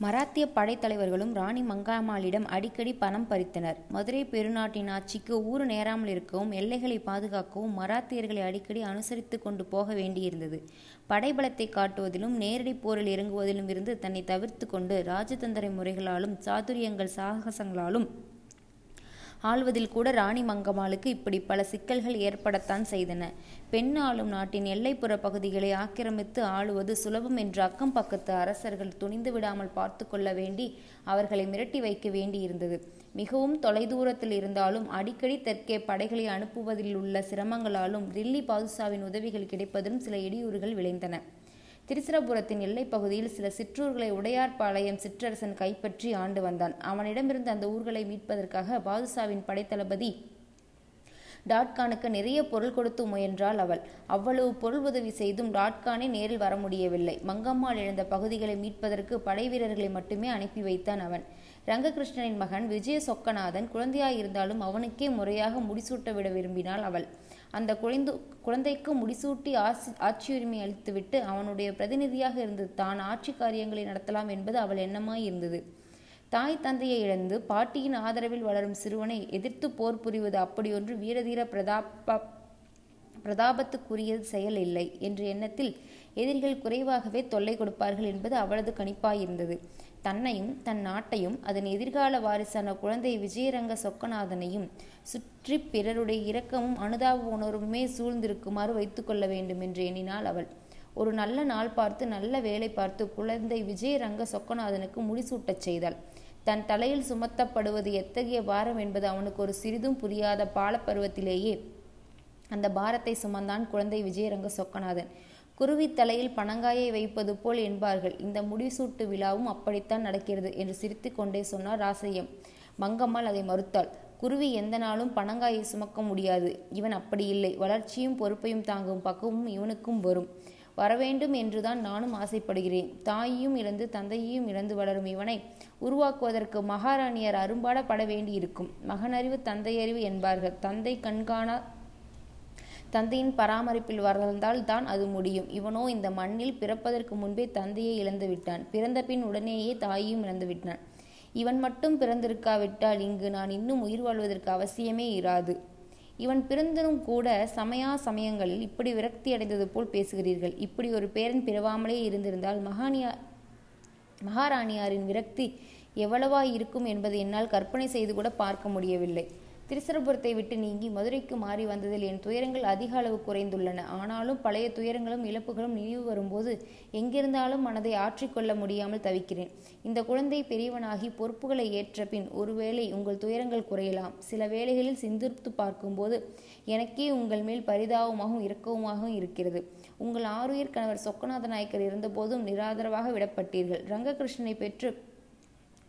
மராத்திய படைத்தலைவர்களும் ராணி மங்காமாளிடம் அடிக்கடி பணம் பறித்தனர். மதுரை பெருநாட்டின் ஆட்சிக்கு ஊறு நேராமல் இருக்கவும் எல்லைகளை பாதுகாக்கவும் மராத்தியர்களை அடிக்கடி அனுசரித்து கொண்டு போக வேண்டியிருந்தது. படைபலத்தை காட்டுவதிலும் நேரடி போரில் இறங்குவதிலும் இருந்து தன்னை தவிர்த்து கொண்டு ராஜதந்திர முறைகளாலும் சாதுரியங்கள் சாகசங்களாலும் ஆள்வதில் கூட ராணி மங்கம்மாளுக்கு இப்படி பல சிக்கல்கள் ஏற்படத்தான் செய்தன. பெண் ஆளும் நாட்டின் எல்லைப்புற பகுதிகளை ஆக்கிரமித்து ஆளுவது சுலபம் என்று அக்கம் பக்கத்து அரசர்கள் துணிந்து விடாமல் பார்த்து கொள்ள வேண்டி அவர்களை மிரட்டி வைக்க வேண்டியிருந்தது. மிகவும் தொலைதூரத்தில் இருந்தாலும் அடிக்கடி தெற்கே படைகளை அனுப்புவதில் உள்ள சிரமங்களாலும் டில்லி பாதுஷாவின் உதவிகள் கிடைப்பதும் சில இடையூறுகள் விளைந்தன. திருச்சிரபுரத்தின் எல்லைப்பகுதியில் சில சிற்றூர்களை உடையார்பாளையம் சிற்றரசன் கைப்பற்றி ஆண்டு வந்தான். அவனிடமிருந்து அந்த ஊர்களை மீட்பதற்காக பாதுஷாவின் படைத்தளபதி டாட்கானுக்கு நிறைய பொருள் கொடுத்து முயன்றாள் அவள். அவ்வளவு பொருள் உதவி செய்தும் டாட்கானே நேரில் வர முடியவில்லை. மங்கம்மாள் இழந்த பகுதிகளை மீட்பதற்கு படைவீரர்களை மட்டுமே அனுப்பி வைத்தான் அவன். ரங்ககிருஷ்ணனின் மகன் விஜய சொக்கநாதன் குழந்தையாயிருந்தாலும் அவனுக்கே முறையாக முடிசூட்ட விட விரும்பினாள் அவள். அந்த குழந்தை குழந்தைக்கு முடிசூட்டி ஆசி ஆட்சியுரிமை அளித்துவிட்டு அவனுடைய பிரதிநிதியாக இருந்து தான் ஆட்சி காரியங்களை நடத்தலாம் என்பது அவள் எண்ணமாயிருந்தது. தாய் தந்தையை இழந்து பாட்டியின் ஆதரவில் வளரும் சிறுவனை எதிர்த்து போர் புரிவது அப்படியொன்று வீரதீர பிரதாப பிரதாபத்துக்குரிய செயல் இல்லை என்ற எண்ணத்தில் எதிரிகள் குறைவாகவே தொல்லை கொடுப்பார்கள் என்பது அவளது கணிப்பாயிருந்தது. தன்னையும் தன் நாட்டையும் அதன் எதிர்கால வாரிசான குழந்தை விஜயரங்க சொக்கநாதனையும் சுற்றிப் பிறருடைய இரக்கமும் அனுதாப உணர்வுமே சூழ்ந்திருக்குமாறு வைத்துக்கொள்ள வேண்டும் என்று எண்ணினாள் அவள். ஒரு நல்ல நாள் பார்த்து நல்ல வேலை பார்த்து குழந்தை விஜயரங்க சொக்கநாதனுக்கு முடிசூட்டச் செய்தாள். தன் தலையில் சுமத்தப்படுவது எத்தகைய பாரம் என்பது அவனுக்கு ஒரு சிறிதும் புரியாத பாலப்பருவத்திலேயே அந்த பாரத்தை சுமந்தான் குழந்தை விஜயரங்க சொக்கநாதன். குருவி தலையில் பனங்காயை வைப்பது போல் என்பார்கள். இந்த முடிசூட்டு விழாவும் அப்படித்தான் நடக்கிறது என்று சிரித்து கொண்டே சொன்னார் ராசையம் மங்கம்மாள் அதை மறுத்தாள். குருவி எந்த நாளும் பனங்காயை சுமக்க முடியாது. இவன் அப்படி இல்லை வளர்ச்சியும் பொறுப்பையும் தாங்கும் பக்குவமும் இவனுக்கும் வரும். வரவேண்டும் என்றுதான் நானும் ஆசைப்படுகிறேன். தாயையும் இழந்து தந்தையையும் இழந்து வளரும் இவனை உருவாக்குவதற்கு மகாராணியார் அரும்பாடப்பட வேண்டியிருக்கும். மகனறிவு தந்தையறிவு என்பார்கள். தந்தை கண்காணா தந்தையின் பராமரிப்பில் வளர்ந்தால் தான் அது முடியும். இவனோ இந்த மண்ணில் பிறப்பதற்கு முன்பே தந்தையை இழந்துவிட்டான். பிறந்தபின் உடனேயே தாயையும் இழந்துவிட்டான். இவன் மட்டும் பிறந்திருக்காவிட்டால் இங்கு நான் இன்னும் உயிர் வாழ்வதற்கு அவசியமே இராது. இவன் பிறந்தனும் கூட சமயா சமயங்களில் இப்படி விரக்தி அடைந்தது போல் பேசுகிறீர்கள். இப்படி ஒரு பேரன் பிறவாமலே இருந்திருந்தால் மகானியா மகாராணியாரின் விரக்தி எவ்வளவாயிருக்கும் என்பதை என்னால் கற்பனை செய்து கூட பார்க்க முடியவில்லை. திருச்சிரபுரத்தை விட்டு நீங்கி மதுரைக்கு மாறி வந்ததில் என் துயரங்கள் அதிக அளவு குறைந்துள்ளன. ஆனாலும் பழைய துயரங்களும் இழப்புகளும் நினைவு வரும்போது எங்கிருந்தாலும் மனதை ஆற்றிக் கொள்ள முடியாமல் தவிக்கிறேன். இந்த குழந்தை பெரியவனாகி பொறுப்புகளை ஏற்ற பின் ஒருவேளை உங்கள் துயரங்கள் குறையலாம். சில வேளைகளில் சிந்திருத்து பார்க்கும்போது எனக்கே உங்கள் மேல் பரிதாபமாகவும் இரக்கவுமாகவும் இருக்கிறது. உங்கள் ஆறுயிர் கணவர் சொக்கநாத நாயக்கர் இருந்தபோதும் நிராதரவாக விடப்பட்டீர்கள். ரங்ககிருஷ்ணனைப் பெற்று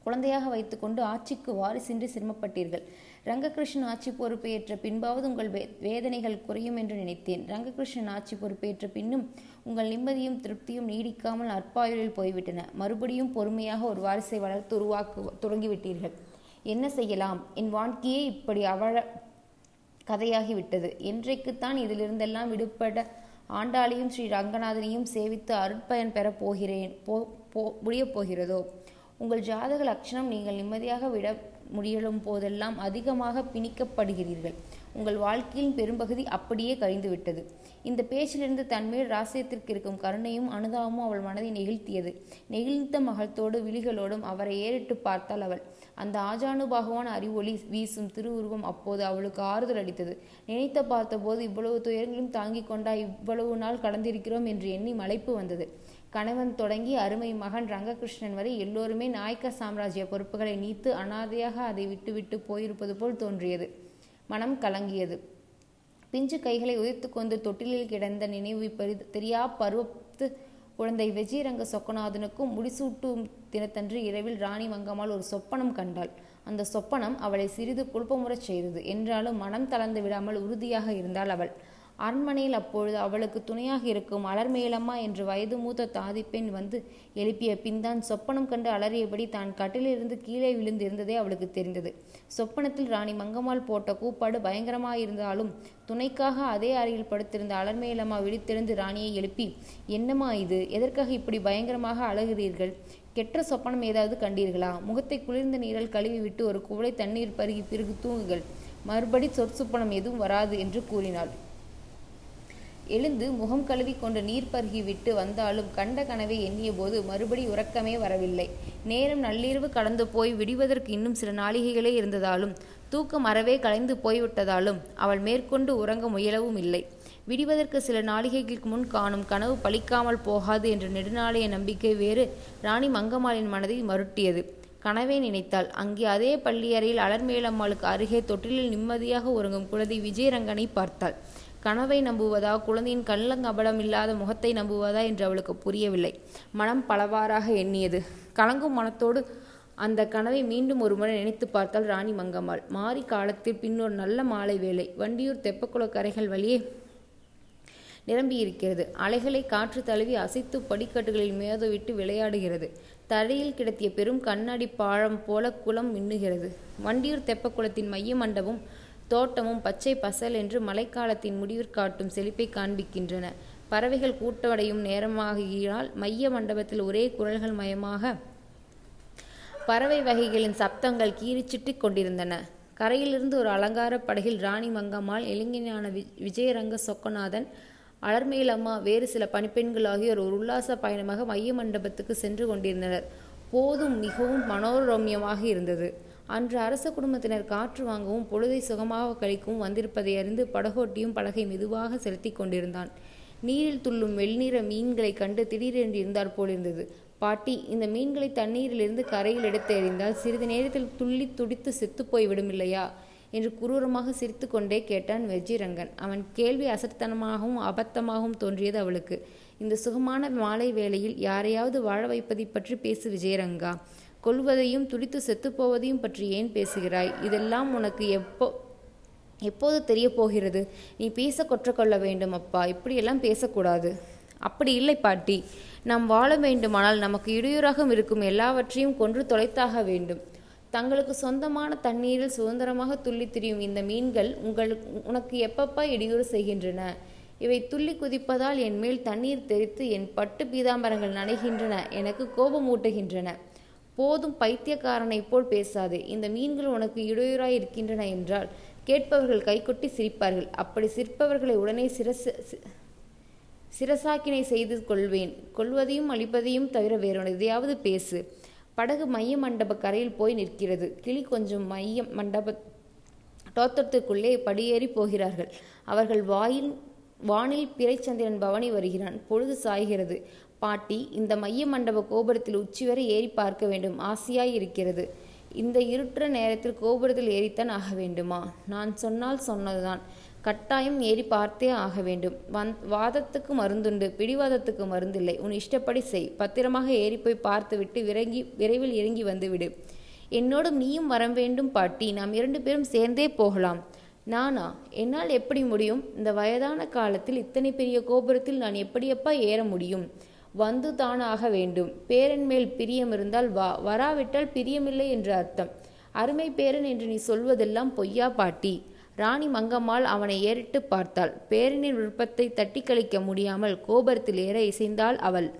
குழந்தையாக வைத்துக்கொண்டு ஆட்சிக்கு வாரிசின்றி சிரமப்பட்டீர்கள். ரங்ககிருஷ்ணன் ஆட்சி பொறுப்பேற்ற பின்பாவது உங்கள் வேதனைகள் குறையும் என்று நினைத்தேன். ரங்ககிருஷ்ணன் ஆட்சி பொறுப்பேற்ற பின்னும் உங்கள் நிம்மதியும் திருப்தியும் நீடிக்காமல் அற்பாயுளில் போய்விட்டன. மறுபடியும் பொறுமையாக ஒரு வாரிசை வளர்த்து உருவாக்கு தொடங்கிவிட்டீர்கள். என்ன செய்யலாம்? என் வாழ்க்கையே இப்படி அவழ கதையாகிவிட்டது. என்றைக்குத்தான் இதிலிருந்தெல்லாம் விடுபட ஆண்டாளையும் ஸ்ரீ ரங்கநாதனையும் சேவித்து அருட்பயன் பெறப் போகிறேன் போ போ முடியப் போகிறதோ? உங்கள் ஜாதக லக்ஷணம் நீங்கள் நிம்மதியாக விட முடியலும் போதெல்லாம் அதிகமாக பிணிக்கப்படுகிறீர்கள். உங்கள் வாழ்க்கையின் பெரும்பகுதி அப்படியே கழிந்துவிட்டது. இந்த பேச்சிலிருந்து தன்மேல் ராசியத்திற்கு இருக்கும் கருணையும் அனுதாபமும் அவள் மனதை நெகிழ்த்தியது. நெகிழ்ந்த மகத்தோடு விழிகளோடும் அவரை ஏறிட்டு பார்த்தாள் அவள். அந்த ஆஜானுபாகவான அறிவொளி வீசும் திருவுருவம் அப்போது அவளுக்கு ஆறுதல் அளித்தது. நினைத்து பார்த்தபோது இவ்வளவு துயரங்களும் தாங்கிக் கொண்டா இவ்வளவு நாள் கடந்திருக்கிறோம் என்று எண்ணி மலைப்பு வந்தது. கணவன் தொடங்கி அருமை மகன் ரங்ககிருஷ்ணன் வரை எல்லோருமே நாயக்க சாம்ராஜ்ய பொறுப்புகளை நீத்து அனாதையாக அதை விட்டுவிட்டு போயிருப்பது போல் தோன்றியது. மனம் கலங்கியது. பிஞ்சு கைகளை உயர்த்திக் கொண்டு தொட்டிலில் கிடந்த நினைவு தெரியா பருவத்து குழந்தை விஜயரங்க சொக்கநாதனுக்கும் முடிசூட்டும் தினத்தன்று இரவில் ராணி வங்கம்மாள் ஒரு சொப்பனம் கண்டாள். அந்த சொப்பனம் அவளை சிறிது குழப்பமுறச் செய்தது. என்றாலும் மனம் தளர்ந்து விடாமல் உறுதியாக இருந்தாள் அவள். அரண்மனையில் அப்பொழுது அவளுக்கு துணையாக இருக்கும் அலர்மேலம்மா என்று வயது மூத்த தாதிப்பெண் வந்து எழுப்பிய பின்தான் சொப்பனம் கண்டு அலறியபடி தான் கட்டிலிருந்து கீழே விழுந்திருந்ததே அவளுக்கு தெரிந்தது. சொப்பனத்தில் ராணி மங்கம்மாள் போட்ட கூப்பாடு பயங்கரமாயிருந்தாலும் துணைக்காக அதே அறையில் படுத்திருந்த அலர்மேலம்மா விழித்தெழுந்து ராணியை எழுப்பி என்னம்மா இது? எதற்காக இப்படி பயங்கரமாக அழகிறீர்கள்? கெட்ட சொப்பனம் ஏதாவது கண்டீர்களா? முகத்தை குளிர்ந்த நீரால் கழுவி விட்டு ஒரு குவளை தண்ணீர் பருகி பிறகு தூங்குங்கள். மறுபடி சொற்சுப்பனம் எதுவும் வராது என்று கூறினாள். எழுந்து முகம் கழுவி கொண்டு நீர் பருகி விட்டு வந்தாலும் கண்ட கனவை எண்ணிய போது மறுபடி உறக்கமே வரவில்லை. நேரம் நள்ளிரவு கடந்து போய் விடிவதற்கு இன்னும் சில நாளிகைகளே இருந்ததாலும் தூக்கம் அறவே கலைந்து போய்விட்டதாலும் அவள் மேற்கொண்டு உறங்க முயலவும் இல்லை. விடிவதற்கு சில நாளிகைகளுக்கு முன் காணும் கனவு பழிக்காமல் போகாது என்ற நெடுநாளைய நம்பிக்கை வேறு ராணி மங்கம்மாளின் மனதை மருட்டியது. கனவே நினைத்தாள் அங்கே அதே பள்ளியறையில் அலர்மேலம்மாளுக்கு அருகே தொட்டிலில் நிம்மதியாக உறங்கும் குழந்தை விஜயரங்கனை பார்த்தாள். கனவை நம்புவதா? குழந்தையின் கள்ளங்கபடம் இல்லாத முகத்தை நம்புவதா என்று அவளுக்கு புரியவில்லை. மனம் பலவாறாக எண்ணியது. கலங்கும் மனத்தோடு அந்த கனவை மீண்டும் ஒருமுறை நினைத்து பார்த்தாள் ராணி மங்கம்மாள். மாறி காலத்தில் பின்னொரு நல்ல மாலை வேலை வண்டியூர் தெப்பக்குள கரைகள் வழியே நிரம்பியிருக்கிறது. அலைகளை காற்று தழுவி அசைத்து படிக்கட்டுகளில் மேதவிட்டு விளையாடுகிறது. தரையில் கிடத்திய பெரும் கண்ணாடி பாழம் போல குளம் மின்னுகிறது. வண்டியூர் தெப்பக்குளத்தின் மைய மண்டபம் தோட்டமும் பச்சை பசல் என்று மழைக்காலத்தின் முடிவிற் காட்டும் செழிப்பை காண்பிக்கின்றன. பறவைகள் கூட்டமடையும் நேரமாகியால் மைய மண்டபத்தில் ஒரே குரல்கள் மயமாக பறவை வகைகளின் சப்தங்கள் கீறிச்சிட்டிக் கொண்டிருந்தன. கரையிலிருந்து ஒரு அலங்கார படகில் ராணி மங்கம்மாள் இளைஞனான வி விஜயரங்க சொக்கநாதன் அலர்மேலம்மா வேறு சில பணிப்பெண்கள் ஆகியோர் ஒரு உல்லாச பயணமாக மைய மண்டபத்துக்கு சென்று கொண்டிருந்தனர். போதும் மிகவும் மனோரம்யமாக இருந்தது. அன்று அரச குடும்பத்தினர் காற்று வாங்கவும் பொழுதை சுகமாக கழிக்கவும் வந்திருப்பதை அறிந்து படகோட்டியும் படகை மெதுவாக செலுத்தி கொண்டிருந்தான். நீரில் துள்ளும் வெள்நீர மீன்களை கண்டு திடீரென்று இருந்தால் போலிருந்தது. பாட்டி இந்த மீன்களை தண்ணீரிலிருந்து கரையில் எடுத்து எறிந்தால் சிறிது நேரத்தில் துள்ளி துடித்து செத்துப்போய் விடும் இல்லையா என்று குரூரமாக சிரித்து கொண்டே கேட்டான் வெஜிரங்கன் அவன் கேள்வி அசத்தனமாகவும் அபத்தமாகவும் தோன்றியது அவளுக்கு. இந்த சுகமான மாலை வேளையில் யாரையாவது வாழ வைப்பதை பற்றி பேசு விஜயரங்கா. கொள்வதையும் துடித்து செத்துப்போவதையும் பற்றி ஏன் பேசுகிறாய்? இதெல்லாம் உனக்கு எப்போ எப்போது தெரிய போகிறது? நீ பேச கொற்றக்கொள்ள வேண்டும் அப்பா. இப்படியெல்லாம் பேசக்கூடாது. அப்படி இல்லை பாட்டி. நாம் வாழ வேண்டுமானால் நமக்கு இடையூறாக இருக்கும் எல்லாவற்றையும் கொன்று தொலைத்தாக வேண்டும். தங்களுக்கு சொந்தமான தண்ணீரில் சுதந்திரமாக துள்ளி திரியும் இந்த மீன்கள் உங்கள் உனக்கு எப்பப்பா இடையூறு செய்கின்றன? இவை துள்ளி குதிப்பதால் என் மேல் தண்ணீர் தெரித்து என் பட்டு பீதாம்பரங்கள் நனைகின்றன. எனக்கு கோபமூட்டுகின்றன. போதும் பைத்தியக்காரனைப் போல் பேசாதே. இந்த மீன்கள் உனக்கு இடையூறாய் இருக்கின்றன என்றால் கேட்பவர்கள் கைகொட்டி சிரிப்பார்கள். அப்படி சிரிப்பவர்களை உடனே சிரசு சிரசாக்கினை செய்து கொள்வேன். கொள்வதையும் அழிப்பதையும் தவிர வேறொன்று. எதையாவது பேசு. படகு மைய மண்டப கரையில் போய் நிற்கிறது. கிளி கொஞ்சம் மைய மண்டப தோத்தத்துக்குள்ளே படியேறி போகிறார்கள். அவர்கள் வாயில் வானில் பிறைச்சந்திரன் பவனி வருகிறான். பொழுது சாய்கிறது. பாட்டி இந்த மைய மண்டப கோபுரத்தில் உச்சி வரை ஏறி பார்க்க வேண்டும். ஆசையாய் இருக்கிறது. இந்த இருட்டுற நேரத்தில் கோபுரத்தில் ஏறித்தான் ஆக வேண்டுமா? நான் சொன்னால் சொன்னதுதான். கட்டாயம் ஏறி பார்த்தே ஆக வேண்டும். வந் வாதத்துக்கு மருந்துண்டு பிடிவாதத்துக்கு மருந்தில்லை. உன் இஷ்டப்படி செய். பத்திரமாக ஏறி போய் பார்த்துவிட்டு விறங்கி விரைவில் இறங்கி வந்துவிடு. என்னோடும் நீயும் வர வேண்டும் பாட்டி. நாம் இரண்டு பேரும் சேர்ந்தே போகலாம். நானா? என்னால் எப்படி முடியும்? இந்த வயதான காலத்தில் இத்தனை பெரிய கோபுரத்தில் நான் எப்படியப்பா ஏற முடியும்? வந்து தானாக வேண்டும். பேரன் மேல் பிரியம் இருந்தால் வா வராவிட்டால் பிரியமில்லை என்று அர்த்தம். அருமை பேரன் என்று நீ சொல்வதெல்லாம் பொய்யா பாட்டி. ராணி மங்கம்மாள் அவனை ஏறிட்டு பார்த்தாள். பேரனின் விருப்பத்தை தட்டி கழிக்க முடியாமல் கோபுரத்தில் ஏற இசைந்தாள் அவள்.